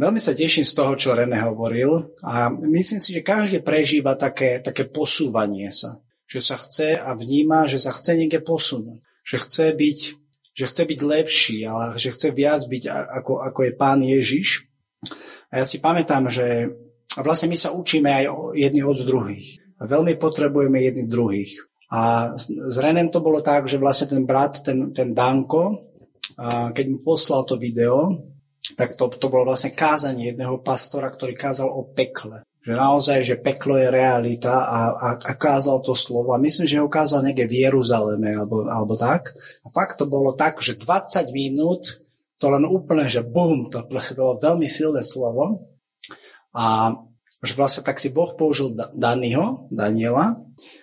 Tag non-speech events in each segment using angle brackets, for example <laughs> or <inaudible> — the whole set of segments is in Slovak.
veľmi sa teším z toho, čo René hovoril a myslím si, že každý prežíva také, také posúvanie sa. Že sa chce a vníma, že sa chce niekde posunúť. Že chce byť, že chce byť lepší, ale že chce viac byť ako, ako je pán Ježiš. A ja si pamätám, že vlastne my sa učíme aj jedni od druhých. Veľmi potrebujeme jedni druhých. A s Renem to bolo tak, že vlastne ten brat, ten, ten Danko, keď mu poslal to video, tak to, to bolo vlastne kázanie jedného pastora, ktorý kázal o pekle. Že naozaj, že peklo je realita a, a, a kázal to slovo. A myslím, že ho kázal niekde v Jeruzaleme alebo, alebo tak. A fakt to bolo tak, že 20 minút to len úplne, že bum, to, <laughs> to bolo veľmi silné slovo. A že vlastne tak si Boh použil Daniho, Daniela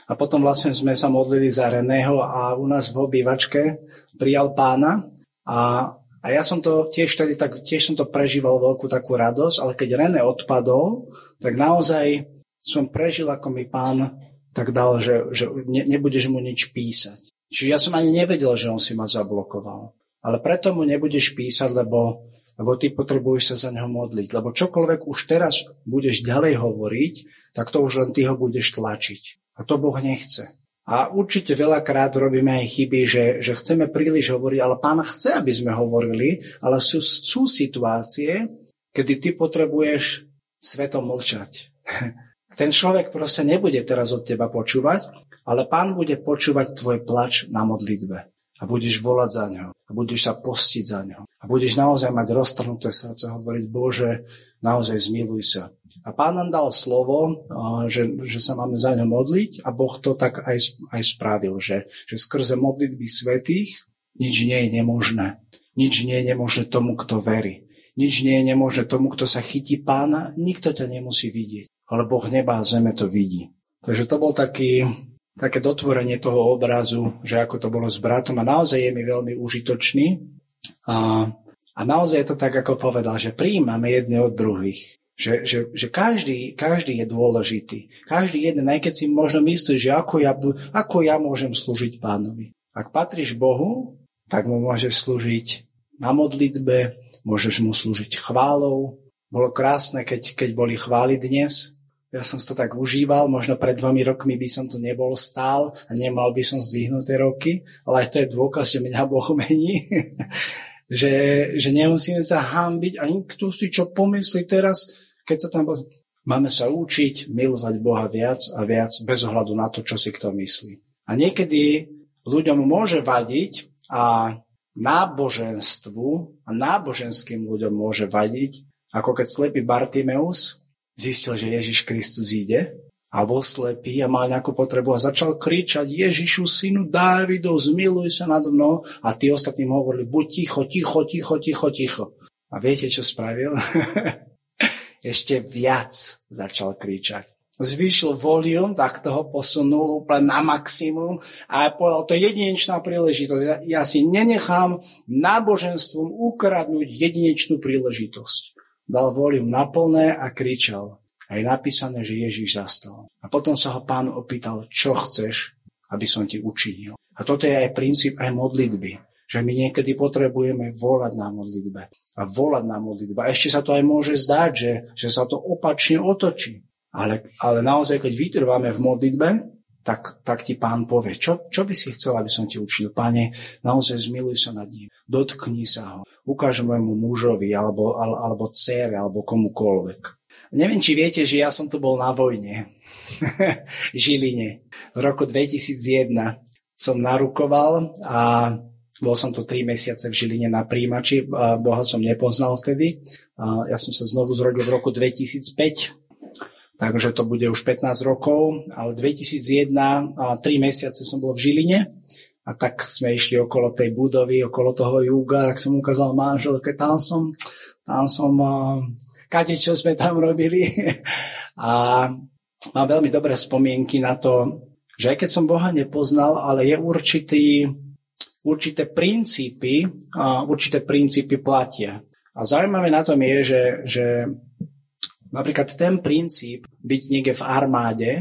a potom vlastne sme sa modlili za Reného a u nás v obývačke prijal pána a, a ja som to tiež tedy tak, tiež som to prežíval veľkú takú radosť, ale keď René odpadol, tak naozaj som prežil, ako mi pán tak dal, že, že ne, nebudeš mu nič písať. Čiže ja som ani nevedel, že on si ma zablokoval. Ale preto mu nebudeš písať, lebo, lebo ty potrebuješ sa za neho modliť. Lebo čokoľvek už teraz budeš ďalej hovoriť, tak to už len ty ho budeš tlačiť. A to Boh nechce. A určite veľakrát robíme aj chyby, že, že chceme príliš hovoriť, ale pán chce, aby sme hovorili, ale sú, sú situácie, kedy ty potrebuješ svetom mlčať. <laughs> Ten človek proste nebude teraz od teba počúvať, ale pán bude počúvať tvoj plač na modlitbe. A budeš volať za ňo a budeš sa postiť za ňo a budeš naozaj mať roztrhnuté srdce hovoriť, Bože, naozaj zmiluj sa. A pán nám dal slovo, že, že sa máme za ňo modliť a Boh to tak aj, aj spravil, že, že skrze modlitby svetých nič nie je nemožné. Nič nie je nemožné tomu, kto verí. Nič nie je nemožné tomu, kto sa chytí pána. Nikto ťa nemusí vidieť. Ale Boh neba a zeme to vidí. Takže to bol taký také dotvorenie toho obrazu, že ako to bolo s bratom a naozaj je mi veľmi užitočný. A, a naozaj je to tak, ako povedal, že prijímame jedne od druhých. Že, že, že každý, každý je dôležitý. Každý jeden, aj keď si možno myslí, že ako ja, ako ja môžem slúžiť pánovi. Ak patríš Bohu, tak mu môžeš slúžiť na modlitbe, môžeš mu slúžiť chválou. Bolo krásne, keď, keď boli chvály dnes, ja som to tak užíval, možno pred dvomi rokmi by som tu nebol stál a nemal by som zdvihnuté roky, ale aj to je dôkaz, že mňa Boh mení, <laughs> že, že nemusíme sa hambiť a kto si čo pomyslí teraz, keď sa tam... Máme sa učiť milovať Boha viac a viac bez ohľadu na to, čo si kto myslí. A niekedy ľuďom môže vadiť a náboženstvu a náboženským ľuďom môže vadiť, ako keď slepý Bartimeus zistil, že Ježiš Kristus ide a bol slepý a mal nejakú potrebu a začal kričať Ježišu, synu Dávidov, zmiluj sa nad mnou a tí ostatní mu hovorili buď ticho, ticho, ticho, ticho, ticho. A viete, čo spravil? <laughs> Ešte viac začal kričať. Zvýšil volium, tak toho posunul úplne na maximum a povedal, to je jedinečná príležitosť. Ja, ja si nenechám náboženstvom ukradnúť jedinečnú príležitosť dal volium na plné a kričal. A je napísané, že Ježíš zastal. A potom sa ho pán opýtal, čo chceš, aby som ti učinil. A toto je aj princíp aj modlitby. Že my niekedy potrebujeme volať na modlitbe. A volať na modlitbe. A ešte sa to aj môže zdať, že, že sa to opačne otočí. Ale, ale naozaj, keď vytrváme v modlitbe, tak, tak ti pán povie, čo, čo by si chcel, aby som ti učil. Pane, naozaj zmiluj sa nad ním, dotkni sa ho, ukáž môjmu mužovi, alebo, alebo, dcere, alebo komukoľvek. Neviem, či viete, že ja som tu bol na vojne. <laughs> Žiline. V roku 2001 som narukoval a bol som tu 3 mesiace v Žiline na príjimači. Boha som nepoznal vtedy. Ja som sa znovu zrodil v roku 2005 takže to bude už 15 rokov, ale 2001 a 3 mesiace som bol v Žiline a tak sme išli okolo tej budovy, okolo toho juga, tak som ukázal manželke, tam som, tam som, kade čo sme tam robili <laughs> a mám veľmi dobré spomienky na to, že aj keď som Boha nepoznal, ale je určitý, určité princípy, určité princípy platia. A zaujímavé na tom je, že, že Napríklad ten princíp byť niekde v armáde,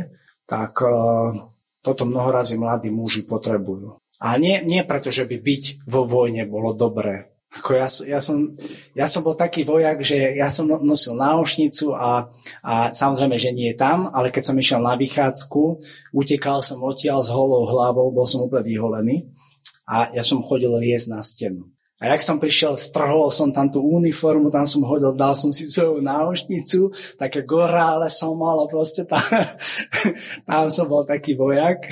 tak uh, toto mnohorazí mladí muži potrebujú. A nie, nie preto, že by byť vo vojne bolo dobré, Ako ja, ja, som, ja som bol taký vojak, že ja som no, nosil náušnicu a, a samozrejme, že nie tam, ale keď som išiel na vychádzku, utekal som odtiaľ s holou hlavou, bol som úplne vyholený a ja som chodil liesť na stenu. A jak som prišiel, strhol som tam tú uniformu, tam som hodil, dal som si svoju náušnicu, také gorále som mal a proste tam, <laughs> tam som bol taký vojak.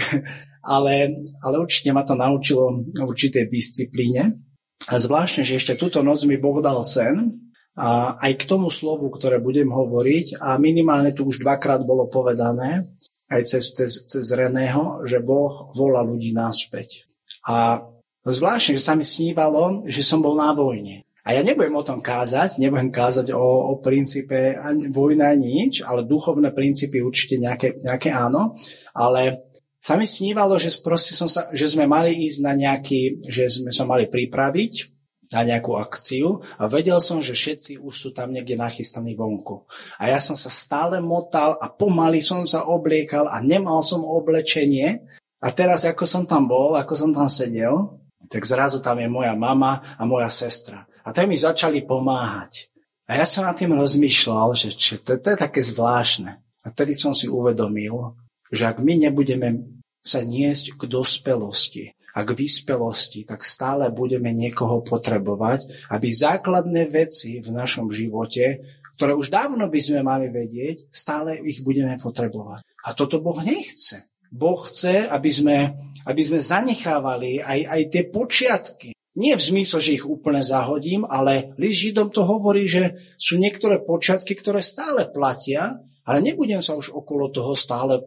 Ale, ale určite ma to naučilo určitej disciplíne. A zvláštne, že ešte túto noc mi Boh dal sen, a aj k tomu slovu, ktoré budem hovoriť, a minimálne tu už dvakrát bolo povedané, aj cez, cez, cez Reného, že Boh volá ľudí naspäť. A zvláštne, že sa mi snívalo, že som bol na vojne. A ja nebudem o tom kázať, nebudem kázať o, o princípe vojna nič, ale duchovné princípy určite nejaké, nejaké áno, ale sa mi snívalo, že, som sa, že sme mali ísť na nejaký, že sme sa mali pripraviť na nejakú akciu a vedel som, že všetci už sú tam niekde nachystaní vonku. A ja som sa stále motal a pomaly som sa obliekal a nemal som oblečenie. A teraz, ako som tam bol, ako som tam sedel, tak zrazu tam je moja mama a moja sestra. A tam mi začali pomáhať. A ja som nad tým rozmýšľal, že, že to, to je také zvláštne. A tedy som si uvedomil, že ak my nebudeme sa niesť k dospelosti a k vyspelosti, tak stále budeme niekoho potrebovať, aby základné veci v našom živote, ktoré už dávno by sme mali vedieť, stále ich budeme potrebovať. A toto Boh nechce. Boh chce, aby sme, aby sme zanechávali aj, aj tie počiatky. Nie v zmysle, že ich úplne zahodím, ale list Židom to hovorí, že sú niektoré počiatky, ktoré stále platia ale nebudem sa už okolo toho stále e,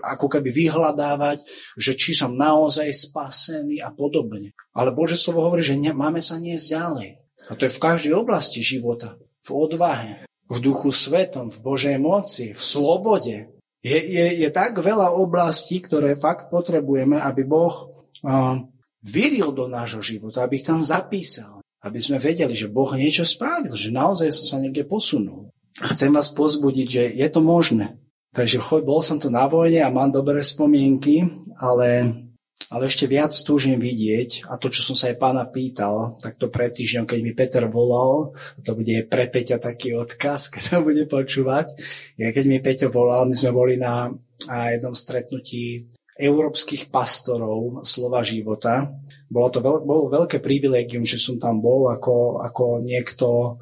ako keby vyhľadávať, že či som naozaj spasený a podobne. Ale Bože slovo hovorí, že ne, máme sa niesť ďalej. A to je v každej oblasti života. V odvahe, v duchu svetom, v Božej moci, v slobode. Je, je, je tak veľa oblastí, ktoré fakt potrebujeme, aby Boh uh, vyril do nášho života, aby ich tam zapísal. Aby sme vedeli, že Boh niečo spravil, že naozaj som sa niekde posunul. Chcem vás pozbudiť, že je to možné. Takže choď, bol som tu na vojne a mám dobré spomienky, ale, ale ešte viac túžim vidieť a to, čo som sa aj pána pýtal, tak to pred týždňom, keď mi Peter volal, to bude pre Peťa taký odkaz, keď to bude počúvať. Keď mi Peťo volal, my sme boli na, na jednom stretnutí európskych pastorov slova života. Bolo to veľ, bolo veľké privilegium, že som tam bol ako, ako niekto,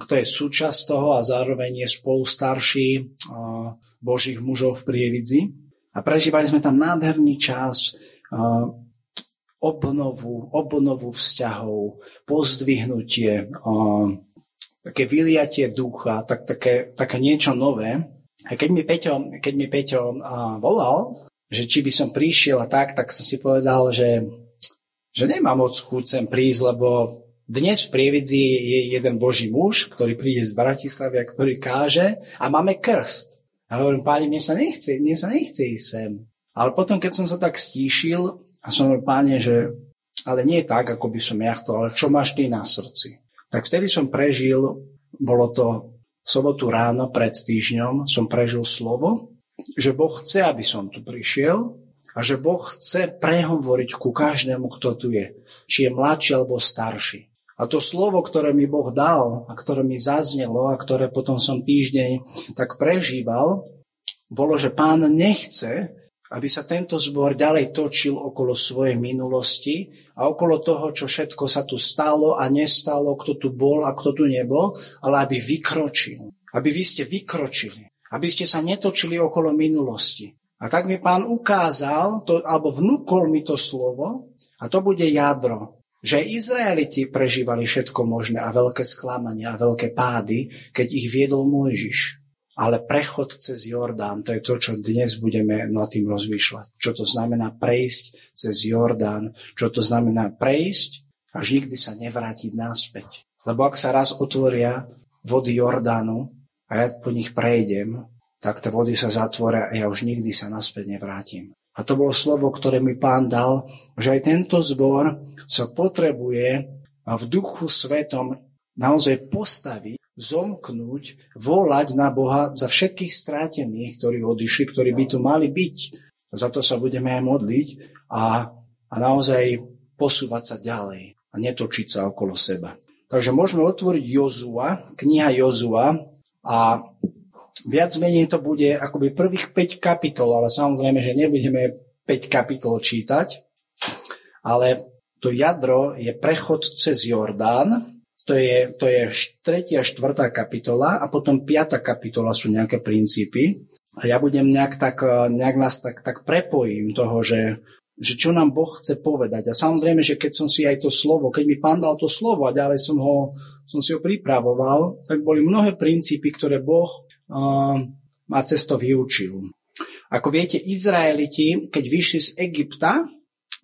kto je súčasť toho a zároveň je spolu starší božích mužov v Prievidzi. A prežívali sme tam nádherný čas, obnovu, obnovu vzťahov, pozdvihnutie, také vyliatie ducha, tak, také, také niečo nové. A keď mi Peťo, keď mi Peťo volal, že či by som prišiel a tak, tak som si povedal, že, že nemám moc chuť prísť, lebo dnes v Prievidzi je jeden boží muž, ktorý príde z Bratislavy a ktorý káže a máme krst. A hovorím, páni, mne sa nechce, mne sa nechce ísť sem. Ale potom, keď som sa tak stíšil a som hovoril, páne, že ale nie tak, ako by som ja chcel, ale čo máš ty na srdci. Tak vtedy som prežil, bolo to sobotu ráno pred týždňom, som prežil slovo, že Boh chce, aby som tu prišiel a že Boh chce prehovoriť ku každému, kto tu je. Či je mladší alebo starší. A to slovo, ktoré mi Boh dal a ktoré mi zaznelo a ktoré potom som týždeň tak prežíval, bolo, že pán nechce, aby sa tento zbor ďalej točil okolo svojej minulosti a okolo toho, čo všetko sa tu stalo a nestalo, kto tu bol a kto tu nebol, ale aby vykročil. Aby vy ste vykročili. Aby ste sa netočili okolo minulosti. A tak mi pán ukázal, to, alebo vnúkol mi to slovo, a to bude jadro že Izraeliti prežívali všetko možné a veľké sklamania a veľké pády, keď ich viedol Mojžiš. Ale prechod cez Jordán, to je to, čo dnes budeme nad tým rozmýšľať. Čo to znamená prejsť cez Jordán, čo to znamená prejsť, až nikdy sa nevrátiť naspäť. Lebo ak sa raz otvoria vody Jordánu a ja po nich prejdem, tak tie vody sa zatvoria a ja už nikdy sa naspäť nevrátim. A to bolo slovo, ktoré mi pán dal, že aj tento zbor sa potrebuje v duchu svetom naozaj postaviť, zomknúť, volať na Boha za všetkých strátených, ktorí odišli, ktorí by tu mali byť. Za to sa budeme aj modliť a, a naozaj posúvať sa ďalej. a netočiť sa okolo seba. Takže môžeme otvoriť Jozua, kniha Jozua a viac menej to bude akoby prvých 5 kapitol, ale samozrejme, že nebudeme 5 kapitol čítať, ale to jadro je prechod cez Jordán, to je, to je 3. a 4. kapitola a potom 5. kapitola sú nejaké princípy. A ja budem nejak, tak, nejak nás tak, tak prepojím toho, že že čo nám Boh chce povedať. A samozrejme, že keď som si aj to slovo, keď mi pán dal to slovo a ďalej som, ho, som si ho pripravoval, tak boli mnohé princípy, ktoré Boh uh, ma cez to vyučil. Ako viete, Izraeliti, keď vyšli z Egypta,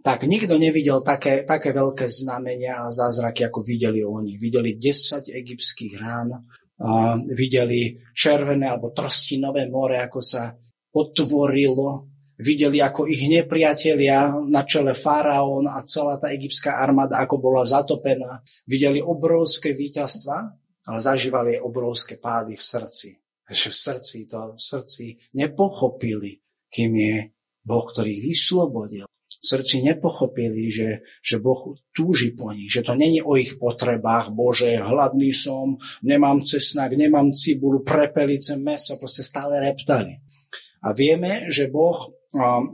tak nikto nevidel také, také veľké znamenia a zázraky, ako videli oni. Videli 10 egyptských rán, a videli červené alebo trstinové more, ako sa otvorilo Videli, ako ich nepriatelia na čele faraón a celá tá egyptská armáda, ako bola zatopená. Videli obrovské víťazstva, ale zažívali aj obrovské pády v srdci. Že v srdci to v srdci nepochopili, kým je Boh, ktorý ich vyslobodil. V srdci nepochopili, že, že Boh túži po nich, že to není o ich potrebách. Bože, hladný som, nemám cesnak, nemám cibulu, prepelice, meso, proste stále reptali. A vieme, že Boh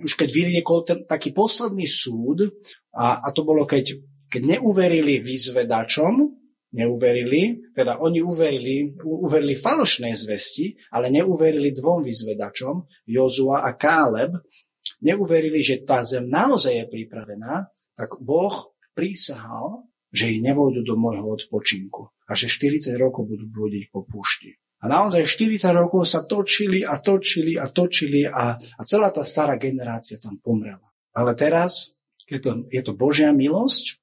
už keď vyriekol ten taký posledný súd, a, a to bolo, keď, keď neuverili vyzvedačom, neuverili, teda oni uverili, uverili falošnej zvesti, ale neuverili dvom vyzvedačom, Jozua a Káleb, neuverili, že tá zem naozaj je pripravená, tak Boh prísahal, že ich nevojdu do môjho odpočinku a že 40 rokov budú blúdiť po púšti. A naozaj 40 rokov sa točili a točili a točili a, a celá tá stará generácia tam pomrela. Ale teraz je to, je to Božia milosť,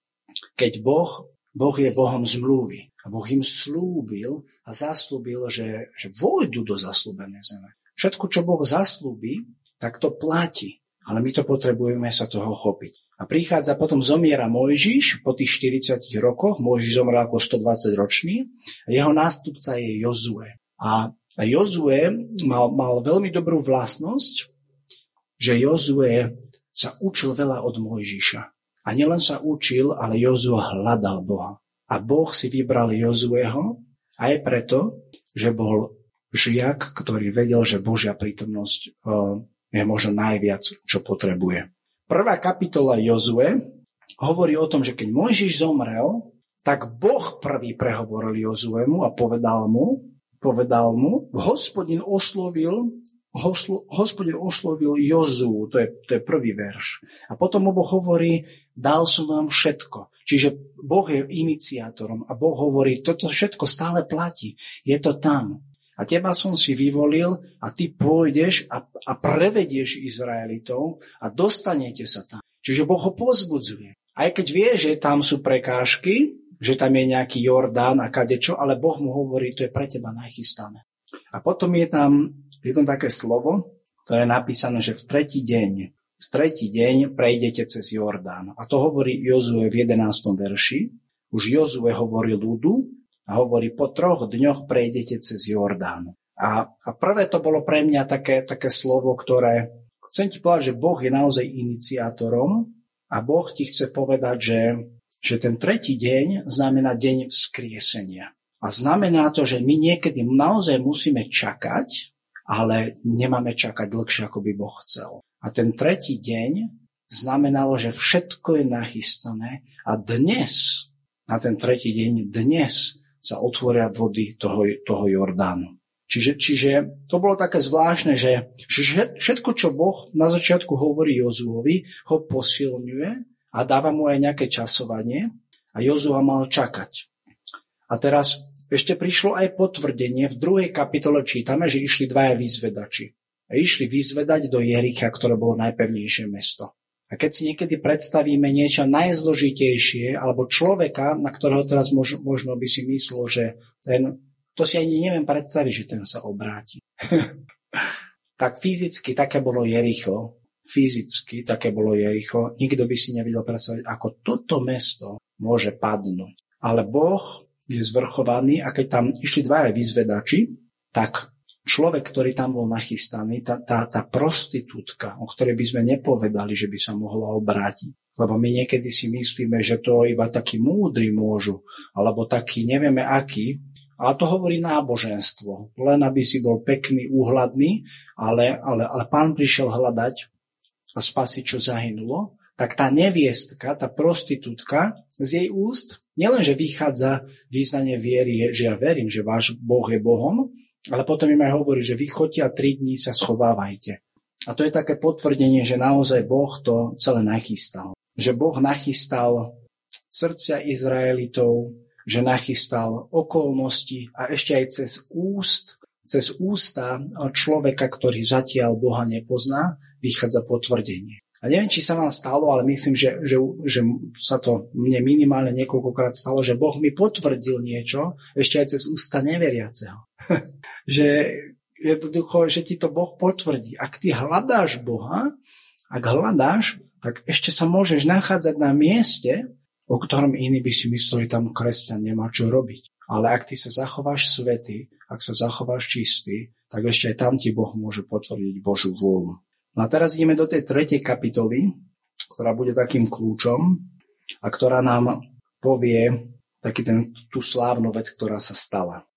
keď Boh, boh je Bohom zmluvy. A Boh im slúbil a zaslúbil, že, že vojdu do zaslúbenej zeme. Všetko, čo Boh zaslúbi, tak to platí. Ale my to potrebujeme sa toho chopiť. A prichádza potom zomiera Mojžiš po tých 40 rokoch. Mojžiš zomrel ako 120 ročný. A jeho nástupca je Jozue. A Jozue mal, mal veľmi dobrú vlastnosť, že Jozue sa učil veľa od Mojžiša. A nielen sa učil, ale Jozue hľadal Boha. A Boh si vybral Jozueho aj preto, že bol žiak, ktorý vedel, že Božia prítomnosť je možno najviac, čo potrebuje. Prvá kapitola Jozue hovorí o tom, že keď Mojžiš zomrel, tak Boh prvý prehovoril Jozuemu a povedal mu, povedal mu, hospodin oslovil, hoslo, hospodin oslovil Jozu, to je, to je prvý verš. A potom mu Boh hovorí, dal som vám všetko. Čiže Boh je iniciátorom a Boh hovorí, toto všetko stále platí, je to tam. A teba som si vyvolil a ty pôjdeš a, a prevedieš Izraelitov a dostanete sa tam. Čiže Boh ho pozbudzuje. Aj keď vie, že tam sú prekážky, že tam je nejaký Jordán a kadečo, ale Boh mu hovorí, to je pre teba nachystané. A potom je tam, je tam také slovo, ktoré je napísané, že v tretí deň, v tretí deň prejdete cez Jordán. A to hovorí Jozue v 11. verši. Už Jozue hovorí ľudu a hovorí, po troch dňoch prejdete cez Jordán. A, a prvé to bolo pre mňa také, také slovo, ktoré, chcem ti povedať, že Boh je naozaj iniciátorom a Boh ti chce povedať, že že ten tretí deň znamená deň vzkriesenia. A znamená to, že my niekedy naozaj musíme čakať, ale nemáme čakať dlhšie, ako by Boh chcel. A ten tretí deň znamenalo, že všetko je nachystané a dnes, na ten tretí deň, dnes sa otvoria vody toho, toho Jordánu. Čiže, čiže to bolo také zvláštne, že, všetko, čo Boh na začiatku hovorí Jozuovi, ho posilňuje a dáva mu aj nejaké časovanie a Jozua mal čakať. A teraz ešte prišlo aj potvrdenie. V druhej kapitole čítame, že išli dvaja vyzvedači. A išli vyzvedať do Jericha, ktoré bolo najpevnejšie mesto. A keď si niekedy predstavíme niečo najzložitejšie, alebo človeka, na ktorého teraz mož, možno by si myslel, že ten, to si ani neviem predstaviť, že ten sa obráti. <laughs> tak fyzicky také bolo Jericho fyzicky, také bolo Jericho, nikto by si nevedel predstaviť, ako toto mesto môže padnúť. Ale Boh je zvrchovaný a keď tam išli dvaja vyzvedači, tak človek, ktorý tam bol nachystaný, tá, tá, tá prostitútka, o ktorej by sme nepovedali, že by sa mohla obrátiť, Lebo my niekedy si myslíme, že to iba takí múdri môžu, alebo takí nevieme akí, ale to hovorí náboženstvo. Len aby si bol pekný, úhladný, ale, ale, ale pán prišiel hľadať a spasiť, čo zahynulo, tak tá neviestka, tá prostitútka z jej úst, nielenže vychádza význanie viery, že ja verím, že váš Boh je Bohom, ale potom im aj hovorí, že vy tri dní sa schovávajte. A to je také potvrdenie, že naozaj Boh to celé nachystal. Že Boh nachystal srdcia Izraelitov, že nachystal okolnosti a ešte aj cez úst, cez ústa človeka, ktorý zatiaľ Boha nepozná, vychádza potvrdenie. A neviem, či sa vám stalo, ale myslím, že, že, že sa to mne minimálne niekoľkokrát stalo, že Boh mi potvrdil niečo, ešte aj cez ústa neveriaceho. <laughs> že jednoducho, že ti to Boh potvrdí. Ak ty hľadáš Boha, ak hľadáš, tak ešte sa môžeš nachádzať na mieste, o ktorom iní by si mysleli, tam kresťan nemá čo robiť. Ale ak ty sa zachováš svety, ak sa zachováš čistý, tak ešte aj tam ti Boh môže potvrdiť Božú vôľu. No a teraz ideme do tej tretej kapitoly, ktorá bude takým kľúčom a ktorá nám povie taký ten, tú slávnu vec, ktorá sa stala.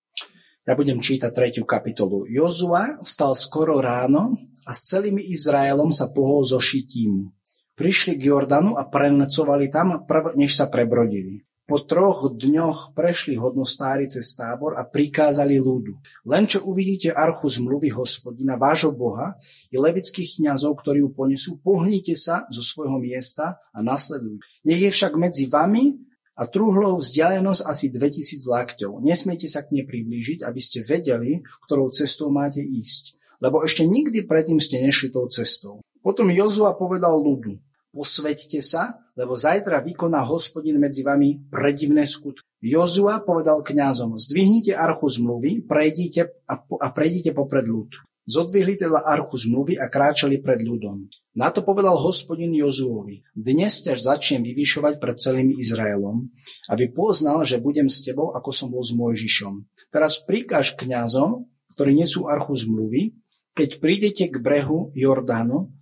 Ja budem čítať tretiu kapitolu. Jozua vstal skoro ráno a s celým Izraelom sa pohol zo Šitímu. Prišli k Jordanu a prenocovali tam, prv, než sa prebrodili. Po troch dňoch prešli hodnostári cez tábor a prikázali ľudu. Len čo uvidíte archu zmluvy hospodina, vášho Boha i levických kňazov, ktorí ju ponesú, pohnite sa zo svojho miesta a nasledujte. Nech je však medzi vami a truhlou vzdialenosť asi 2000 lakťov. Nesmiete sa k nej priblížiť, aby ste vedeli, ktorou cestou máte ísť. Lebo ešte nikdy predtým ste nešli tou cestou. Potom Jozua povedal ľudu, posveďte sa, lebo zajtra vykoná hospodin medzi vami predivné skutky. Jozua povedal kňazom, zdvihnite archu zmluvy prejdite a, po, a prejdite popred ľud. Zodvihli teda archu zmluvy a kráčali pred ľudom. Na to povedal hospodin Jozuovi, dnes ťaž začnem vyvyšovať pred celým Izraelom, aby poznal, že budem s tebou, ako som bol s Mojžišom. Teraz prikáž kňazom, ktorí nesú archu zmluvy, keď prídete k brehu Jordánu,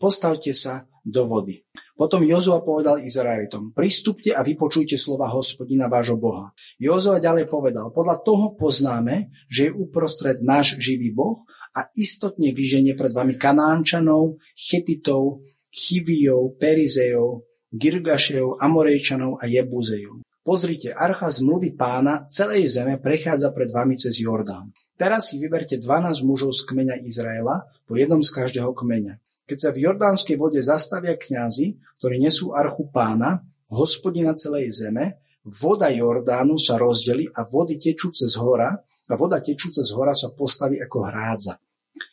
postavte sa do vody. Potom Jozua povedal Izraelitom, pristupte a vypočujte slova hospodina vášho Boha. Jozua ďalej povedal, podľa toho poznáme, že je uprostred náš živý Boh a istotne vyženie pred vami Kanánčanov, Chetitov, Chivijov, Perizejov, Girgašejov, Amorejčanov a Jebuzejov. Pozrite, archa zmluvy pána celej zeme prechádza pred vami cez Jordán. Teraz si vyberte 12 mužov z kmeňa Izraela, po jednom z každého kmeňa. Keď sa v jordánskej vode zastavia kňazi, ktorí nesú archu pána, hospodina celej zeme, voda Jordánu sa rozdeli a vody tečúce z hora a voda tečúca z hora sa postaví ako hrádza.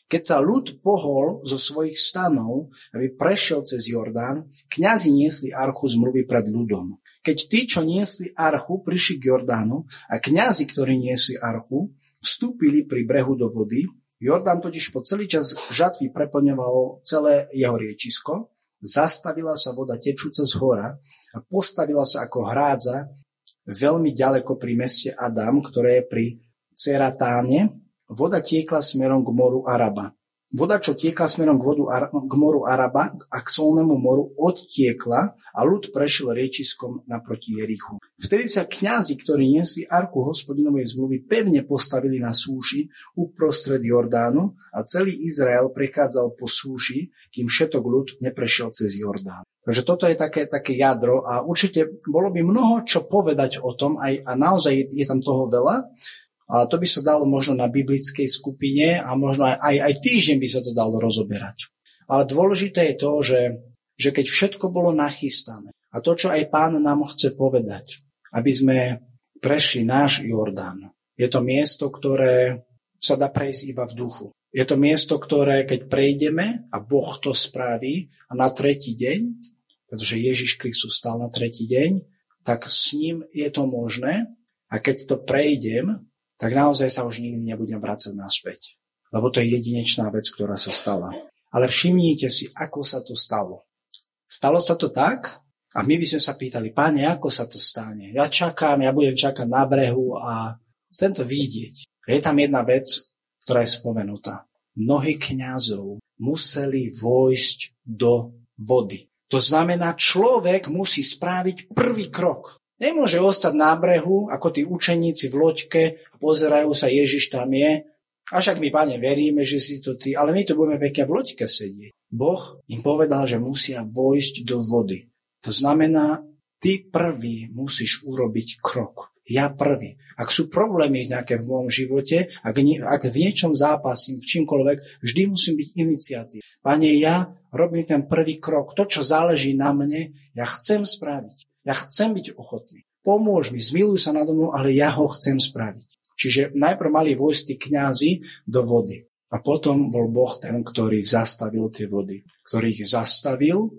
Keď sa ľud pohol zo svojich stanov, aby prešiel cez Jordán, kňazi niesli archu zmluvy pred ľudom. Keď tí, čo niesli archu, prišli k Jordánu a kňazi, ktorí niesli archu, vstúpili pri brehu do vody, Jordán totiž po celý čas žatvy preplňovalo celé jeho riečisko, zastavila sa voda tečúca z hora a postavila sa ako hrádza veľmi ďaleko pri meste Adam, ktoré je pri Ceratáne. Voda tiekla smerom k moru Araba. Voda, čo tiekla smerom k, vodu, k moru Araba a k solnému moru, odtiekla a ľud prešiel riečiskom naproti Jerichu. Vtedy sa kňazi, ktorí niesli arku hospodinovej zmluvy, pevne postavili na súši uprostred Jordánu a celý Izrael prechádzal po súši, kým všetok ľud neprešiel cez Jordán. Takže toto je také, také jadro a určite bolo by mnoho čo povedať o tom aj, a naozaj je tam toho veľa, a to by sa dalo možno na biblickej skupine a možno aj, aj, aj týždeň by sa to dalo rozoberať. Ale dôležité je to, že, že keď všetko bolo nachystané a to, čo aj pán nám chce povedať, aby sme prešli náš Jordán, je to miesto, ktoré sa dá prejsť iba v duchu. Je to miesto, ktoré keď prejdeme a Boh to spraví a na tretí deň, pretože Ježiš Kristus stal na tretí deň, tak s ním je to možné a keď to prejdem, tak naozaj sa už nikdy nebudem vrácať naspäť. Lebo to je jedinečná vec, ktorá sa stala. Ale všimnite si, ako sa to stalo. Stalo sa to tak, a my by sme sa pýtali, páne, ako sa to stane? Ja čakám, ja budem čakať na brehu a chcem to vidieť. Je tam jedna vec, ktorá je spomenutá. Mnohí kňazov museli vojsť do vody. To znamená, človek musí spraviť prvý krok. Nemôže ostať na brehu, ako tí učeníci v loďke a pozerajú sa, Ježiš tam je. A však my, pane, veríme, že si to ty, ale my tu budeme pekne v loďke sedieť. Boh im povedal, že musia vojsť do vody. To znamená, ty prvý musíš urobiť krok. Ja prvý. Ak sú problémy nejaké v môjom živote, ak, nie, ak v niečom zápasím, v čímkoľvek, vždy musím byť iniciatív. Pane, ja robím ten prvý krok. To, čo záleží na mne, ja chcem spraviť. Ja chcem byť ochotný. Pomôž mi, zmiluj sa nado mnou, ale ja ho chcem spraviť. Čiže najprv mali vojsť tí kňazi do vody. A potom bol Boh ten, ktorý zastavil tie vody. Ktorý ich zastavil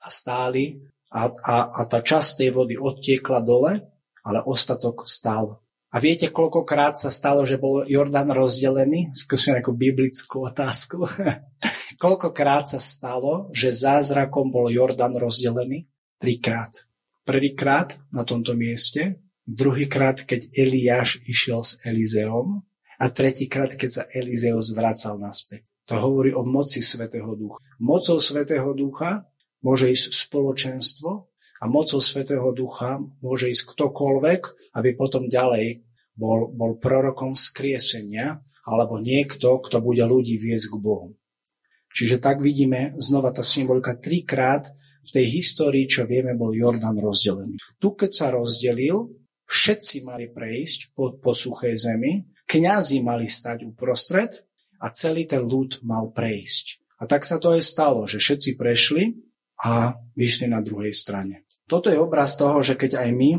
a stáli a, a, a tá časť tej vody odtiekla dole ale ostatok stál. A viete, koľkokrát sa stalo, že bol Jordan rozdelený? Skúšam ako biblickú otázku. <laughs> koľkokrát sa stalo, že zázrakom bol Jordan rozdelený? Trikrát. Prvýkrát na tomto mieste, druhýkrát, keď Eliáš išiel s Elizeom a tretíkrát, keď sa Elizeus vracal naspäť. To hovorí o moci Svetého Ducha. Mocou Svetého Ducha môže ísť spoločenstvo, a mocou Svetého Ducha môže ísť ktokoľvek, aby potom ďalej bol, bol prorokom skriesenia alebo niekto, kto bude ľudí viesť k Bohu. Čiže tak vidíme znova tá symbolika trikrát v tej histórii, čo vieme, bol Jordan rozdelený. Tu, keď sa rozdelil, všetci mali prejsť po, po suchej zemi, kňazi mali stať uprostred a celý ten ľud mal prejsť. A tak sa to aj stalo, že všetci prešli a vyšli na druhej strane. Toto je obraz toho, že keď aj my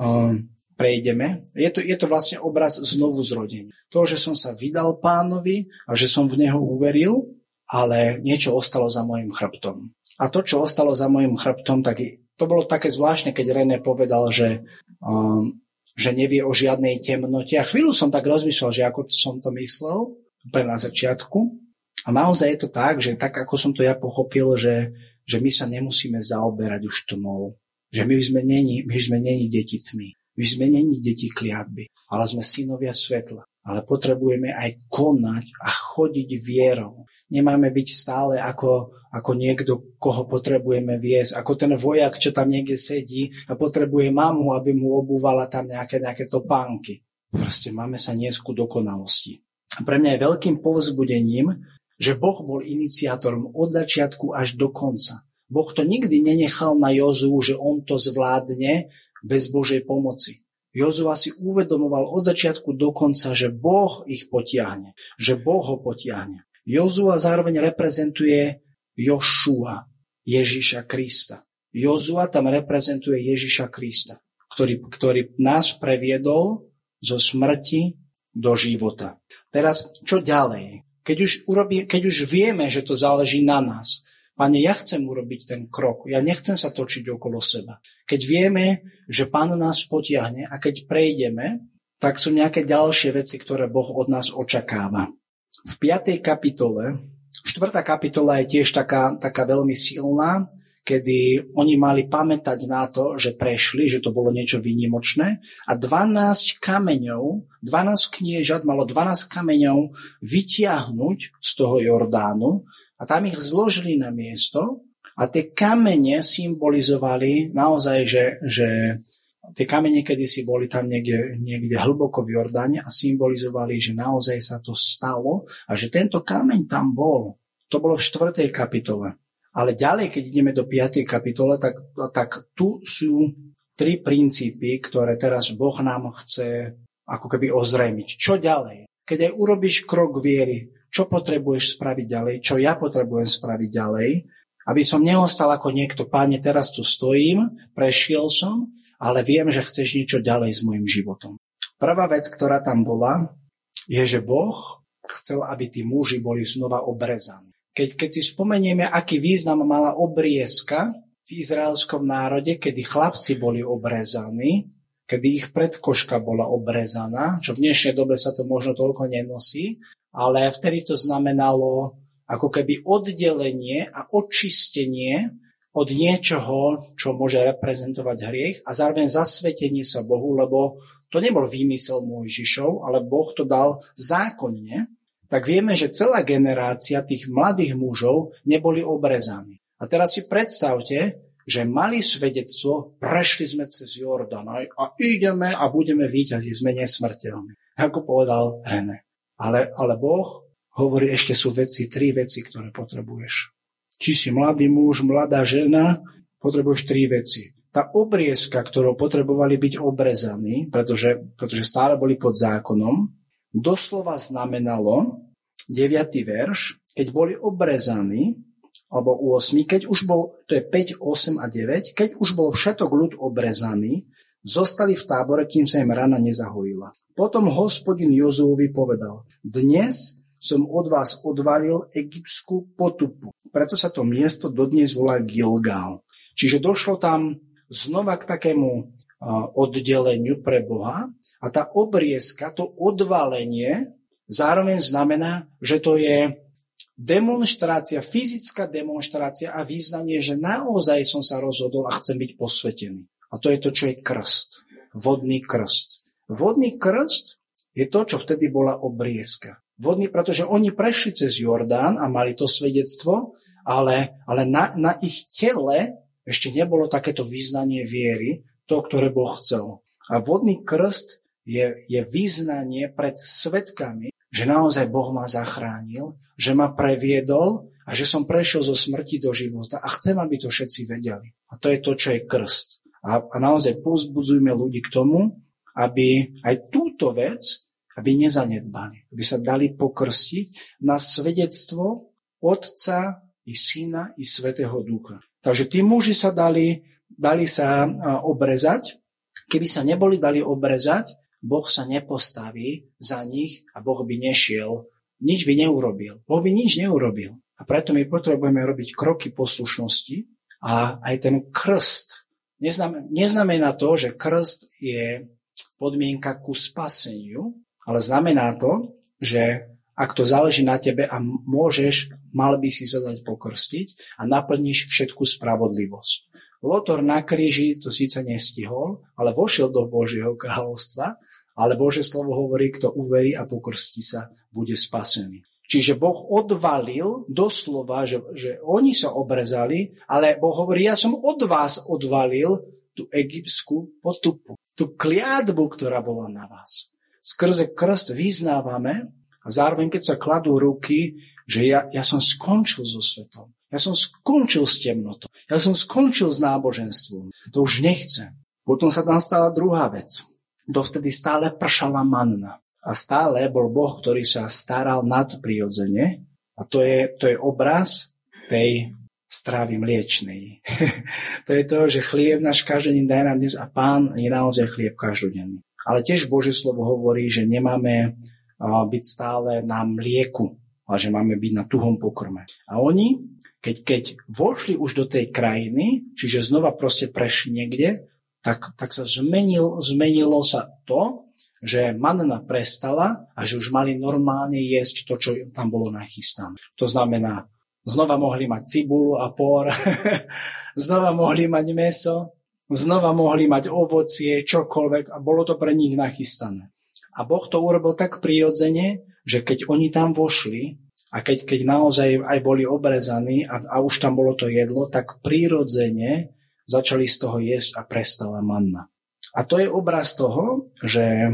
um, prejdeme, je to, je to vlastne obraz znovu zrodenia. To, že som sa vydal pánovi a že som v neho uveril, ale niečo ostalo za mojim chrbtom. A to, čo ostalo za mojim chrbtom, tak to bolo také zvláštne, keď René povedal, že, um, že nevie o žiadnej temnote. A chvíľu som tak rozmýšľal, že ako som to myslel, pre na začiatku. A naozaj je to tak, že tak ako som to ja pochopil, že, že my sa nemusíme zaoberať už tmou že my sme není, my sme není deti tmy. My sme není deti kliatby, ale sme synovia svetla. Ale potrebujeme aj konať a chodiť vierou. Nemáme byť stále ako, ako niekto, koho potrebujeme viesť. Ako ten vojak, čo tam niekde sedí a potrebuje mamu, aby mu obúvala tam nejaké, nejaké topánky. Proste máme sa niesť ku dokonalosti. A pre mňa je veľkým povzbudením, že Boh bol iniciátorom od začiatku až do konca. Boh to nikdy nenechal na Jozu, že on to zvládne bez Božej pomoci. Jozua si uvedomoval od začiatku do konca, že Boh ich potiahne, že Boh ho potiahne. Jozua zároveň reprezentuje Jošua, Ježiša Krista. Jozua tam reprezentuje Ježiša Krista, ktorý, ktorý nás previedol zo smrti do života. Teraz, čo ďalej? Keď už, urobí, keď už vieme, že to záleží na nás, Pane, ja chcem urobiť ten krok. Ja nechcem sa točiť okolo seba. Keď vieme, že Pán nás potiahne a keď prejdeme, tak sú nejaké ďalšie veci, ktoré Boh od nás očakáva. V 5. kapitole, 4. kapitola je tiež taká, taká veľmi silná, kedy oni mali pamätať na to, že prešli, že to bolo niečo výnimočné a 12 kameňov, 12 kniežat malo 12 kameňov vytiahnuť z toho Jordánu a tam ich zložili na miesto a tie kamene symbolizovali naozaj, že, že tie kamene kedysi boli tam niekde, niekde hlboko v Jordáne a symbolizovali, že naozaj sa to stalo a že tento kameň tam bol. To bolo v 4. kapitole. Ale ďalej, keď ideme do 5. kapitole, tak, tak tu sú tri princípy, ktoré teraz Boh nám chce ako keby ozrejmiť. Čo ďalej? Keď aj urobíš krok viery, čo potrebuješ spraviť ďalej, čo ja potrebujem spraviť ďalej, aby som neostal ako niekto, páne, teraz tu stojím, prešiel som, ale viem, že chceš niečo ďalej s môjim životom. Prvá vec, ktorá tam bola, je, že Boh chcel, aby tí muži boli znova obrezaní. Keď, keď si spomenieme, aký význam mala obriezka v izraelskom národe, kedy chlapci boli obrezaní, kedy ich predkoška bola obrezaná, čo v dnešnej dobe sa to možno toľko nenosí, ale vtedy to znamenalo ako keby oddelenie a očistenie od niečoho, čo môže reprezentovať hriech a zároveň zasvetenie sa Bohu, lebo to nebol výmysel Mojžišov, ale Boh to dal zákonne, tak vieme, že celá generácia tých mladých mužov neboli obrezaní. A teraz si predstavte, že mali svedectvo, prešli sme cez Jordan a ideme a budeme víťazi, sme nesmrteľní. Ako povedal René. Ale, ale Boh hovorí, ešte sú veci, tri veci, ktoré potrebuješ. Či si mladý muž, mladá žena, potrebuješ tri veci. Tá obriezka, ktorou potrebovali byť obrezaní, pretože, pretože stále boli pod zákonom, doslova znamenalo, 9. verš, keď boli obrezaní, alebo 8, keď už bol, to je 5, 8 a 9, keď už bol všetok ľud obrezaný, zostali v tábore, kým sa im rana nezahojila. Potom hospodin Jozúvi povedal, dnes som od vás odvaril egyptskú potupu. Preto sa to miesto dodnes volá Gilgal. Čiže došlo tam znova k takému oddeleniu pre Boha a tá obriezka, to odvalenie zároveň znamená, že to je demonstrácia, fyzická demonstrácia a význanie, že naozaj som sa rozhodol a chcem byť posvetený. A to je to, čo je krst. Vodný krst. Vodný krst je to, čo vtedy bola obriezka. Vodný, pretože oni prešli cez Jordán a mali to svedectvo, ale, ale na, na ich tele ešte nebolo takéto význanie viery, to, ktoré Boh chcel. A vodný krst je, je význanie pred svetkami, že naozaj Boh ma zachránil, že ma previedol a že som prešiel zo smrti do života a chcem, aby to všetci vedeli. A to je to, čo je krst. A, a naozaj pozbudzujme ľudí k tomu, aby aj túto vec, aby nezanedbali, aby sa dali pokrstiť na svedectvo Otca i Syna i Svetého Ducha. Takže tí muži sa dali, dali sa obrezať. Keby sa neboli dali obrezať, Boh sa nepostaví za nich a Boh by nešiel, nič by neurobil. Boh by nič neurobil. A preto my potrebujeme robiť kroky poslušnosti a aj ten krst. Neznamená, to, že krst je podmienka ku spaseniu, ale znamená to, že ak to záleží na tebe a môžeš, mal by si sa dať pokrstiť a naplníš všetku spravodlivosť. Lotor na kríži to síce nestihol, ale vošiel do Božieho kráľovstva, ale Bože slovo hovorí, kto uverí a pokrstí sa, bude spasený. Čiže Boh odvalil doslova, že, že oni sa obrezali, ale Boh hovorí, ja som od vás odvalil tú egyptskú potupu, tú kliatbu, ktorá bola na vás. Skrze krst vyznávame a zároveň, keď sa kladú ruky, že ja, ja som skončil so svetom. Ja som skončil s temnotou. Ja som skončil s náboženstvom. To už nechcem. Potom sa tam stala druhá vec. Dovtedy stále pršala manna. A stále bol Boh, ktorý sa staral nad prirodzene. A to je, to je obraz tej stravy mliečnej. <laughs> to je to, že chlieb náš každodenný daj nám dnes a pán je naozaj chlieb každodenný. Ale tiež Božie slovo hovorí, že nemáme byť stále na mlieku, ale že máme byť na tuhom pokrme. A oni, keď, keď vošli už do tej krajiny, čiže znova proste prešli niekde, tak, tak sa zmenil, zmenilo sa to, že manna prestala a že už mali normálne jesť to, čo tam bolo nachystané. To znamená, znova mohli mať cibulu a por, <laughs> znova mohli mať meso, znova mohli mať ovocie, čokoľvek a bolo to pre nich nachystané. A Boh to urobil tak prirodzene, že keď oni tam vošli a keď, keď naozaj aj boli obrezaní a, a už tam bolo to jedlo, tak prirodzene začali z toho jesť a prestala manna. A to je obraz toho, že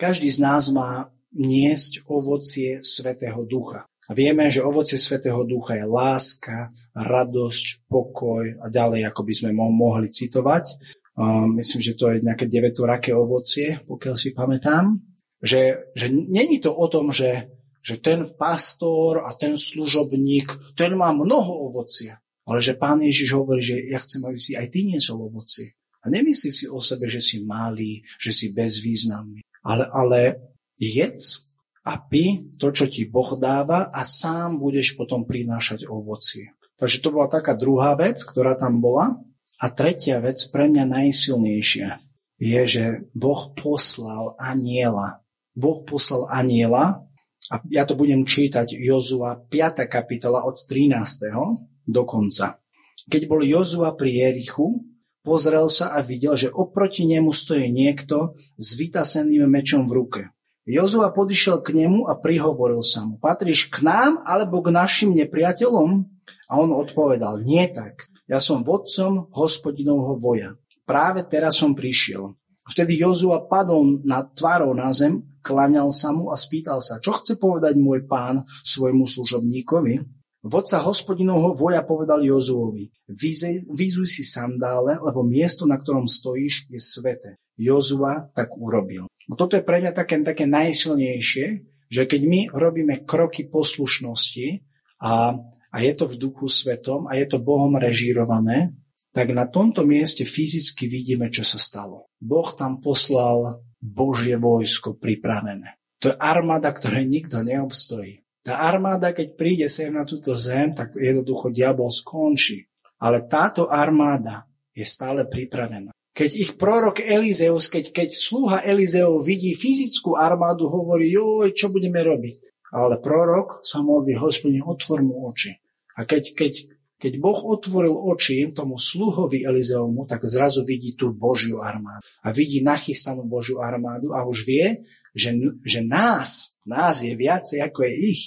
každý z nás má niesť ovocie Svetého Ducha. A vieme, že ovocie Svetého Ducha je láska, radosť, pokoj a ďalej, ako by sme mohli citovať. myslím, že to je nejaké devetoraké ovocie, pokiaľ si pamätám. Že, že není to o tom, že, že ten pastor a ten služobník, ten má mnoho ovocia. Ale že pán Ježiš hovorí, že ja chcem, aby si aj ty niesol ovocie. A nemyslí si o sebe, že si malý, že si bezvýznamný. Ale, ale jedz a pi to, čo ti Boh dáva a sám budeš potom prinášať ovocie. Takže to bola taká druhá vec, ktorá tam bola. A tretia vec, pre mňa najsilnejšia, je, že Boh poslal aniela. Boh poslal aniela a ja to budem čítať Jozua 5. kapitola od 13. do konca. Keď bol Jozua pri Jerichu, Pozrel sa a videl, že oproti nemu stojí niekto s vytaseným mečom v ruke. Jozua podišiel k nemu a prihovoril sa mu. Patríš k nám alebo k našim nepriateľom? A on odpovedal, nie tak. Ja som vodcom hospodinovho voja. Práve teraz som prišiel. Vtedy Jozua padol na tvárou na zem, klaňal sa mu a spýtal sa, čo chce povedať môj pán svojmu služobníkovi. Vodca hospodinovho voja povedal Jozuovi, vyzuj si sandále, lebo miesto, na ktorom stojíš, je svete. Jozua tak urobil. Toto je pre mňa také, také najsilnejšie, že keď my robíme kroky poslušnosti a, a je to v duchu svetom a je to Bohom režírované, tak na tomto mieste fyzicky vidíme, čo sa stalo. Boh tam poslal Božie vojsko pripravené. To je armáda, ktoré nikto neobstojí. Tá armáda, keď príde sem na túto zem, tak jednoducho diabol skončí. Ale táto armáda je stále pripravená. Keď ich prorok Elizeus, keď, keď sluha Elizeov vidí fyzickú armádu, hovorí, joj, čo budeme robiť? Ale prorok sa modlí, hospodine, otvor mu oči. A keď, keď keď Boh otvoril oči tomu sluhovi Elizeomu, tak zrazu vidí tú Božiu armádu. A vidí nachystanú Božiu armádu a už vie, že, že nás, nás je viacej ako je ich.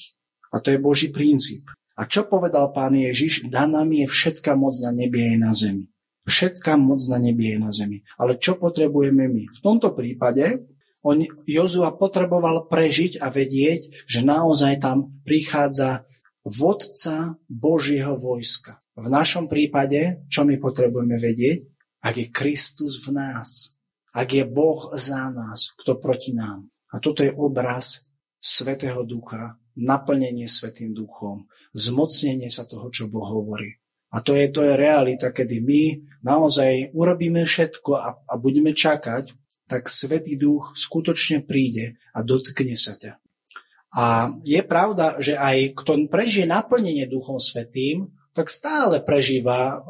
A to je Boží princíp. A čo povedal pán Ježiš? Dá nám je všetká moc na nebie aj na zemi. Všetká moc na nebie je na zemi. Ale čo potrebujeme my? V tomto prípade on, Jozua potreboval prežiť a vedieť, že naozaj tam prichádza vodca Božieho vojska. V našom prípade, čo my potrebujeme vedieť? Ak je Kristus v nás, ak je Boh za nás, kto proti nám. A toto je obraz Svetého Ducha, naplnenie Svetým Duchom, zmocnenie sa toho, čo Boh hovorí. A to je, to je realita, kedy my naozaj urobíme všetko a, a budeme čakať, tak Svetý Duch skutočne príde a dotkne sa ťa. A je pravda, že aj kto prežije naplnenie Duchom Svetým, tak stále prežíva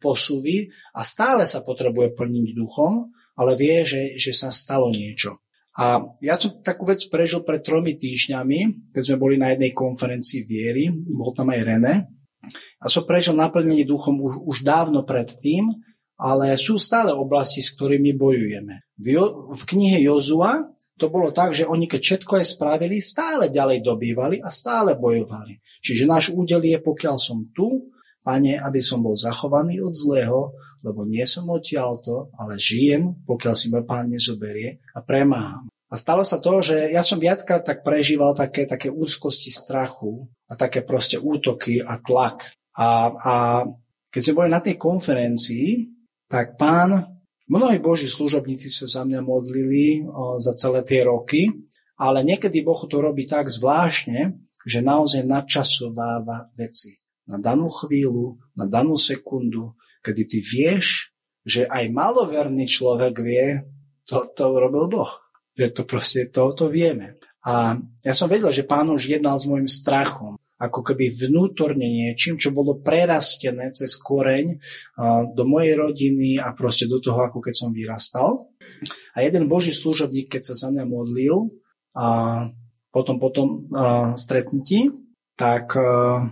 posuvy a stále sa potrebuje plniť duchom, ale vie, že, že sa stalo niečo. A ja som takú vec prežil pred tromi týždňami, keď sme boli na jednej konferencii viery, bol tam aj René. A som prežil naplnenie duchom už, už dávno predtým, ale sú stále oblasti, s ktorými bojujeme. V, jo, v knihe Jozua to bolo tak, že oni keď všetko aj spravili, stále ďalej dobývali a stále bojovali. Čiže náš údel je, pokiaľ som tu, Pane, aby som bol zachovaný od zlého, lebo nie som odtiaľto, ale žijem, pokiaľ si ma Pán nezoberie a premáham. A stalo sa to, že ja som viackrát tak prežíval také, také úzkosti strachu a také proste útoky a tlak. A, a keď sme boli na tej konferencii, tak pán Mnohí Boží služobníci sa za mňa modlili za celé tie roky, ale niekedy Boh to robí tak zvláštne, že naozaj nadčasováva veci. Na danú chvíľu, na danú sekundu, kedy ty vieš, že aj maloverný človek vie, to, to urobil Boh. Že to proste, to, to vieme. A ja som vedel, že pán už jednal s môjim strachom ako keby vnútorne niečím, čo bolo prerastené cez koreň do mojej rodiny a proste do toho, ako keď som vyrastal. A jeden boží služobník, keď sa za mňa modlil a potom potom uh, stretnutí, tak, uh,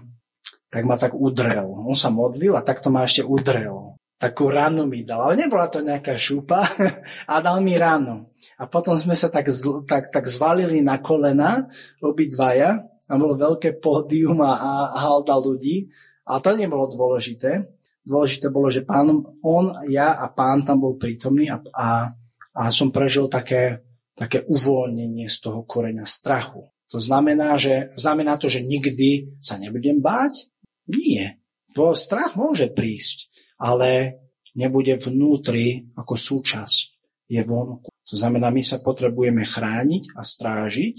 tak ma tak udrel. On sa modlil a takto ma ešte udrel. Takú ranu mi dal. Ale nebola to nejaká šupa <laughs> a dal mi ranu. A potom sme sa tak, zl, tak, tak zvalili na kolena obidvaja tam bolo veľké pódium a, a halda ľudí. A to nebolo dôležité. Dôležité bolo, že pán, on, ja a pán tam bol prítomný a, a, a som prežil také, také uvoľnenie z toho koreňa strachu. To znamená, že, znamená to, že nikdy sa nebudem báť? Nie. To strach môže prísť, ale nebude vnútri ako súčasť. Je vonku. To znamená, my sa potrebujeme chrániť a strážiť,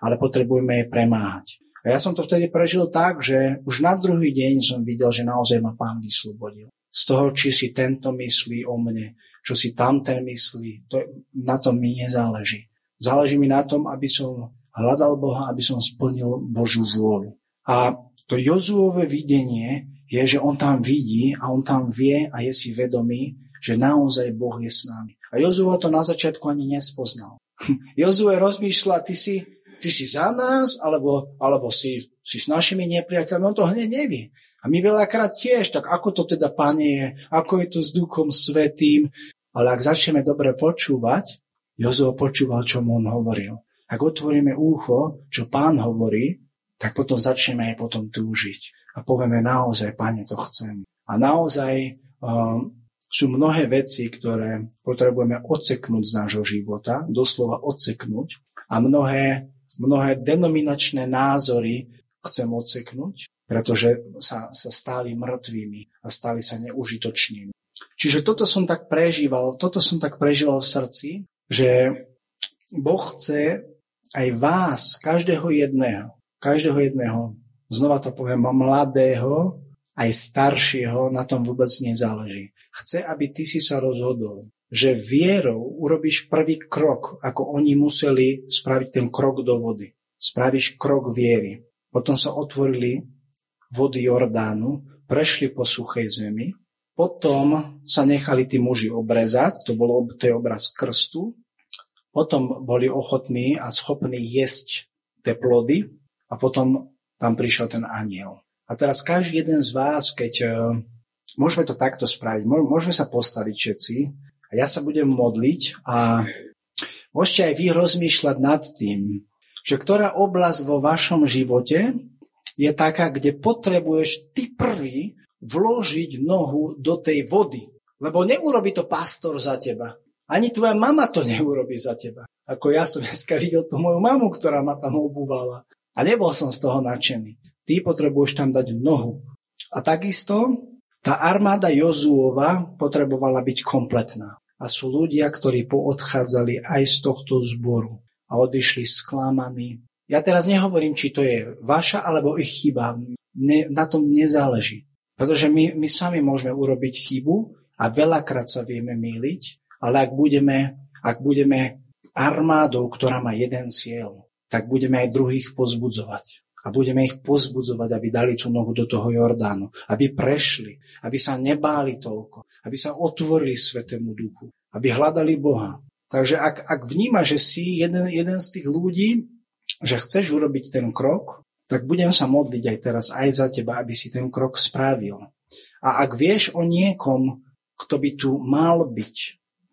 ale potrebujeme jej premáhať. A ja som to vtedy prežil tak, že už na druhý deň som videl, že naozaj ma pán vyslobodil. Z toho, či si tento myslí o mne, čo si tamten myslí, to, na tom mi nezáleží. Záleží mi na tom, aby som hľadal Boha, aby som splnil Božú vôľu. A to Jozuové videnie je, že on tam vidí a on tam vie a je si vedomý, že naozaj Boh je s nami. A Jozue to na začiatku ani nespoznal. <laughs> Jozue rozmýšľa, ty si, ty si za nás, alebo, alebo si, si s našimi nepriateľmi, on to hneď nevie. A my veľakrát tiež, tak ako to teda, Pane, je, ako je to s Duchom Svetým, ale ak začneme dobre počúvať, Jozue počúval, čo mu on hovoril. Ak otvoríme úcho, čo pán hovorí, tak potom začneme aj potom túžiť. A povieme naozaj, pane, to chcem. A naozaj um, sú mnohé veci, ktoré potrebujeme odseknúť z nášho života, doslova odseknúť. A mnohé, mnohé denominačné názory chcem odseknúť, pretože sa, sa stali mŕtvými a stali sa neužitočnými. Čiže toto som tak prežíval, toto som tak prežíval v srdci, že Boh chce aj vás, každého jedného, každého jedného, znova to poviem, mladého, aj staršieho, na tom vôbec nezáleží. Chce, aby ty si sa rozhodol, že vierou urobíš prvý krok, ako oni museli spraviť ten krok do vody. Spravíš krok viery. Potom sa otvorili vody Jordánu, prešli po suchej zemi, potom sa nechali tí muži obrezať, to, bolo, to je obraz krstu, potom boli ochotní a schopní jesť tie plody a potom tam prišiel ten aniel. A teraz každý jeden z vás, keď uh, môžeme to takto spraviť, môžeme sa postaviť všetci a ja sa budem modliť a môžete aj vy rozmýšľať nad tým, že ktorá oblasť vo vašom živote je taká, kde potrebuješ ty prvý vložiť nohu do tej vody. Lebo neurobi to pastor za teba. Ani tvoja mama to neurobi za teba. Ako ja som dneska videl tú moju mamu, ktorá ma tam obúvala. A nebol som z toho nadšený. Ty potrebuješ tam dať nohu. A takisto tá armáda Jozuova potrebovala byť kompletná. A sú ľudia, ktorí poodchádzali aj z tohto zboru a odišli sklamaní. Ja teraz nehovorím, či to je vaša alebo ich chyba. Ne, na tom nezáleží. Pretože my, my sami môžeme urobiť chybu a veľakrát sa vieme míliť ale ak budeme, ak budeme armádou, ktorá má jeden cieľ, tak budeme aj druhých pozbudzovať. A budeme ich pozbudzovať, aby dali tú nohu do toho Jordánu, aby prešli, aby sa nebáli toľko, aby sa otvorili Svetému duchu, aby hľadali Boha. Takže ak, ak vníma, že si jeden, jeden z tých ľudí, že chceš urobiť ten krok, tak budem sa modliť aj teraz aj za teba, aby si ten krok spravil. A ak vieš o niekom, kto by tu mal byť,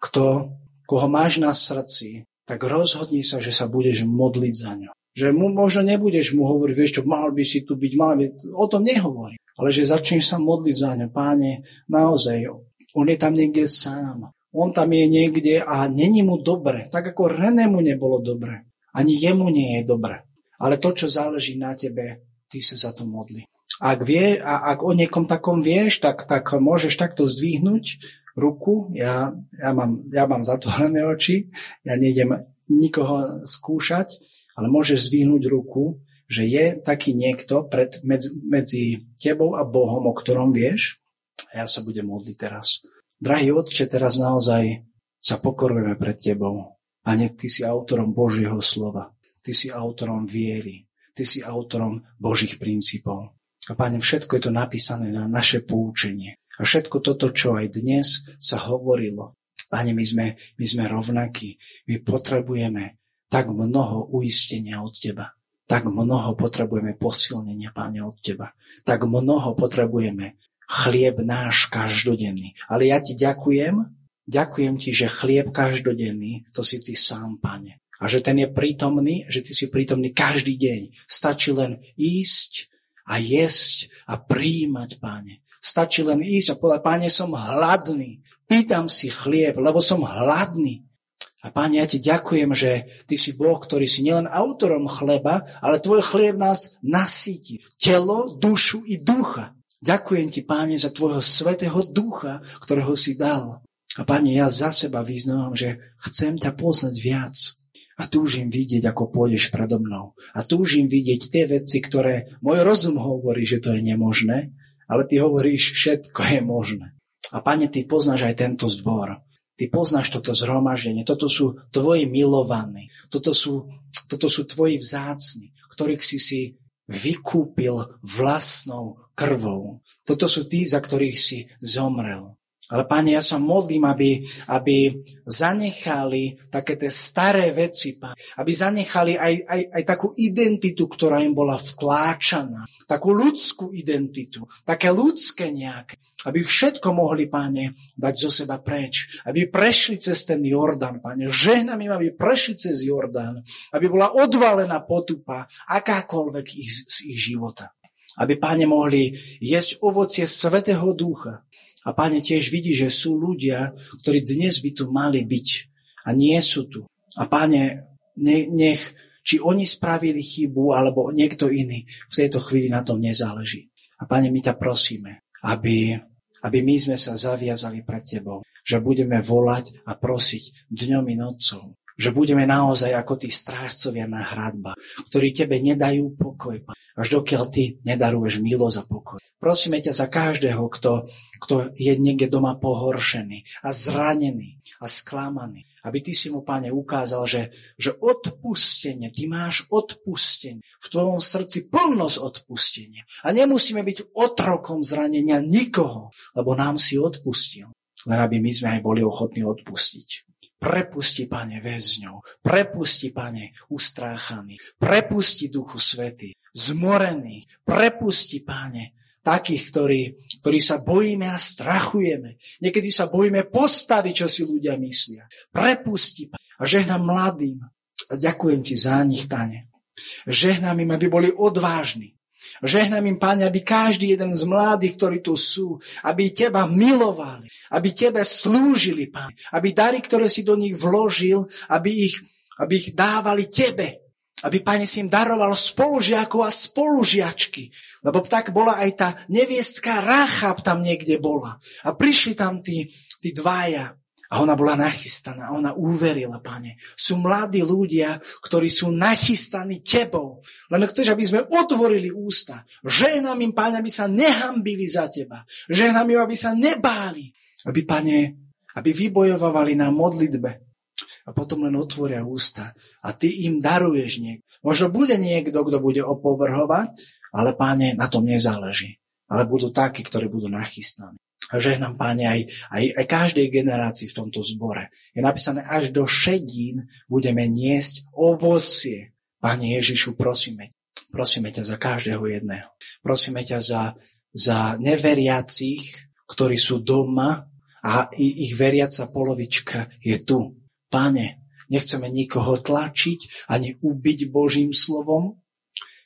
kto, koho máš na srdci, tak rozhodni sa, že sa budeš modliť za ňo. Že mu možno nebudeš mu hovoriť, vieš čo, mal by si tu byť, mal by, o tom nehovorí. Ale že začneš sa modliť za ňo. Páne, naozaj, on je tam niekde sám. On tam je niekde a není mu dobre. Tak ako Renému nebolo dobre. Ani jemu nie je dobre. Ale to, čo záleží na tebe, ty sa za to modli. Ak, vie, a ak o niekom takom vieš, tak, tak môžeš takto zdvihnúť ruku, ja, ja, mám, ja mám zatvorené <laughs> oči, ja nejdem nikoho skúšať, ale môžeš zvihnúť ruku, že je taký niekto pred, medzi, medzi tebou a Bohom, o ktorom vieš. A ja sa budem modliť teraz. Drahý Otče, teraz naozaj sa pokorujeme pred Tebou. Pane, Ty si autorom Božieho slova. Ty si autorom viery. Ty si autorom Božích princípov. A Pane, všetko je to napísané na naše poučenie. A všetko toto, čo aj dnes sa hovorilo, Pane, my sme, my sme rovnakí. My potrebujeme tak mnoho uistenia od Teba. Tak mnoho potrebujeme posilnenia, Pane, od Teba. Tak mnoho potrebujeme chlieb náš každodenný. Ale ja Ti ďakujem, ďakujem Ti, že chlieb každodenný, to si Ty sám, Pane. A že ten je prítomný, že Ty si prítomný každý deň. Stačí len ísť a jesť a príjmať, Pane. Stačí len ísť a povedať, páne, som hladný, pýtam si chlieb, lebo som hladný. A páne, ja ti ďakujem, že ty si Boh, ktorý si nielen autorom chleba, ale tvoj chlieb nás nasíti. Telo, dušu i ducha. Ďakujem ti, páne, za tvojho svetého ducha, ktorého si dal. A páne, ja za seba vyznávam, že chcem ťa poznať viac. A túžim vidieť, ako pôjdeš predo mnou. A túžim vidieť tie veci, ktoré môj rozum hovorí, že to je nemožné, ale ty hovoríš, všetko je možné. A pane, ty poznáš aj tento zbor. Ty poznáš toto zhromaždenie. Toto sú tvoji milovaní. Toto sú, toto sú tvoji vzácni, ktorých si si vykúpil vlastnou krvou. Toto sú tí, za ktorých si zomrel. Ale Pane, ja sa modlím, aby, aby zanechali také tie staré veci, Pane. Aby zanechali aj, aj, aj takú identitu, ktorá im bola vtláčaná. Takú ľudskú identitu. Také ľudské nejaké. Aby všetko mohli, Pane, dať zo seba preč. Aby prešli cez ten Jordán, Pane. Žehnám im, aby prešli cez Jordán. Aby bola odvalená potupa akákoľvek ich, z ich života aby páne mohli jesť ovocie Svetého Ducha, a páne tiež vidí, že sú ľudia, ktorí dnes by tu mali byť a nie sú tu. A páne, nech, či oni spravili chybu, alebo niekto iný, v tejto chvíli na tom nezáleží. A páne, my ťa prosíme, aby, aby my sme sa zaviazali pred tebou, že budeme volať a prosiť dňom i nocou, že budeme naozaj ako tí strážcovia na hradba, ktorí tebe nedajú pokoj, až dokiaľ ty nedaruješ milosť a pokoj. Prosíme ťa za každého, kto, kto je niekde doma pohoršený a zranený a sklamaný, aby ty si mu, páne, ukázal, že, že odpustenie, ty máš odpustenie, v tvojom srdci plnosť odpustenia. A nemusíme byť otrokom zranenia nikoho, lebo nám si odpustil. Len aby my sme aj boli ochotní odpustiť. Prepusti, pane, väzňov. Prepusti, pane, ustráchaných. Prepusti, Duchu Svety, zmorených. Prepusti, pane, takých, ktorí, ktorí sa bojíme a strachujeme. Niekedy sa bojíme postaviť, čo si ľudia myslia. Prepusti, pane. A žehnám mladým. A ďakujem ti za nich, pane. Žehnám im, aby boli odvážni. Žehnám im, Pane, aby každý jeden z mladých, ktorí tu sú, aby Teba milovali, aby Tebe slúžili, Pane, aby dary, ktoré si do nich vložil, aby ich, aby ich dávali Tebe, aby Pane si im daroval spolužiakov a spolužiačky. Lebo tak bola aj tá neviestská Ráchab tam niekde bola. A prišli tam tí, tí dvaja a ona bola nachystaná, ona uverila, pane. Sú mladí ľudia, ktorí sú nachystaní tebou. Len chceš, aby sme otvorili ústa. Žehnám im, pane, aby sa nehambili za teba. Žehnám im, aby sa nebáli. Aby, pane, aby vybojovali na modlitbe. A potom len otvoria ústa. A ty im daruješ niekto. Možno bude niekto, kto bude opovrhovať, ale páne, na tom nezáleží. Ale budú takí, ktorí budú nachystaní. Žehnám páne aj, aj, aj každej generácii v tomto zbore. Je napísané, až do šedín budeme niesť ovocie. Pane Ježišu, prosíme, prosíme ťa za každého jedného. Prosíme ťa za, za neveriacich, ktorí sú doma a ich veriaca polovička je tu. Pane, nechceme nikoho tlačiť ani ubiť Božím slovom.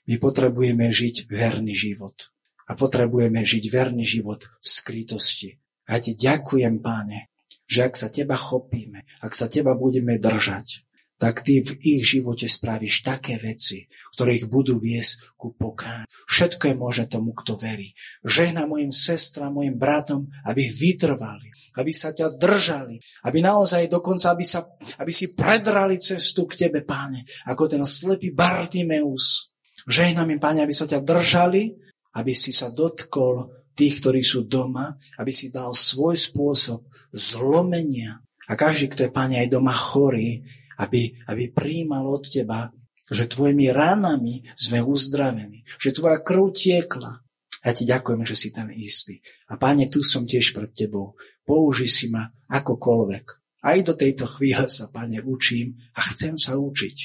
My potrebujeme žiť verný život a potrebujeme žiť verný život v skrytosti. A ja ti ďakujem, páne, že ak sa teba chopíme, ak sa teba budeme držať, tak ty v ich živote spravíš také veci, ktoré ich budú viesť ku pokáňu. Všetko je možné tomu, kto verí. Žehna mojim sestram, mojim bratom, aby vytrvali, aby sa ťa držali, aby naozaj dokonca, aby, sa, aby si predrali cestu k tebe, páne, ako ten slepý Bartimeus. Žehnám im, páne, aby sa ťa držali, aby si sa dotkol tých, ktorí sú doma, aby si dal svoj spôsob zlomenia. A každý, kto je, Pane, aj doma chorý, aby, aby príjmal od Teba, že Tvojimi ranami sme uzdravení, že Tvoja krv tiekla. Ja Ti ďakujem, že si ten istý. A Pane, tu som tiež pred Tebou. Použi si ma akokoľvek. Aj do tejto chvíle sa, Pane, učím a chcem sa učiť.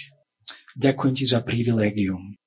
Ďakujem Ti za privilegium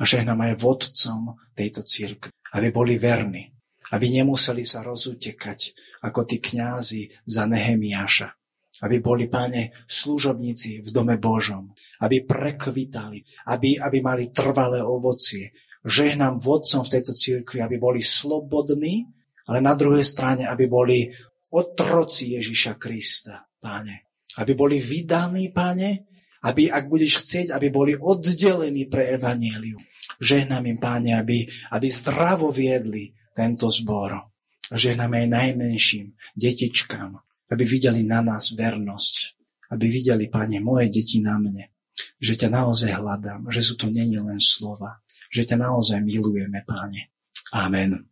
a žehnám aj vodcom tejto církvy, aby boli verní, aby nemuseli sa rozutekať ako tí kňazi za Nehemiáša, aby boli, páne, služobníci v dome Božom, aby prekvitali, aby, aby mali trvalé ovocie. Žehnám vodcom v tejto církvi, aby boli slobodní, ale na druhej strane, aby boli otroci Ježiša Krista, páne. Aby boli vydaní, páne, aby, ak budeš chcieť, aby boli oddelení pre evanílium. Žehnám im, páne, aby, aby zdravo viedli tento zbor. Žehnám aj najmenším detičkám, aby videli na nás vernosť. Aby videli, páne, moje deti na mne. Že ťa naozaj hľadám, že sú to není len slova. Že ťa naozaj milujeme, páne. Amen.